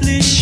Please.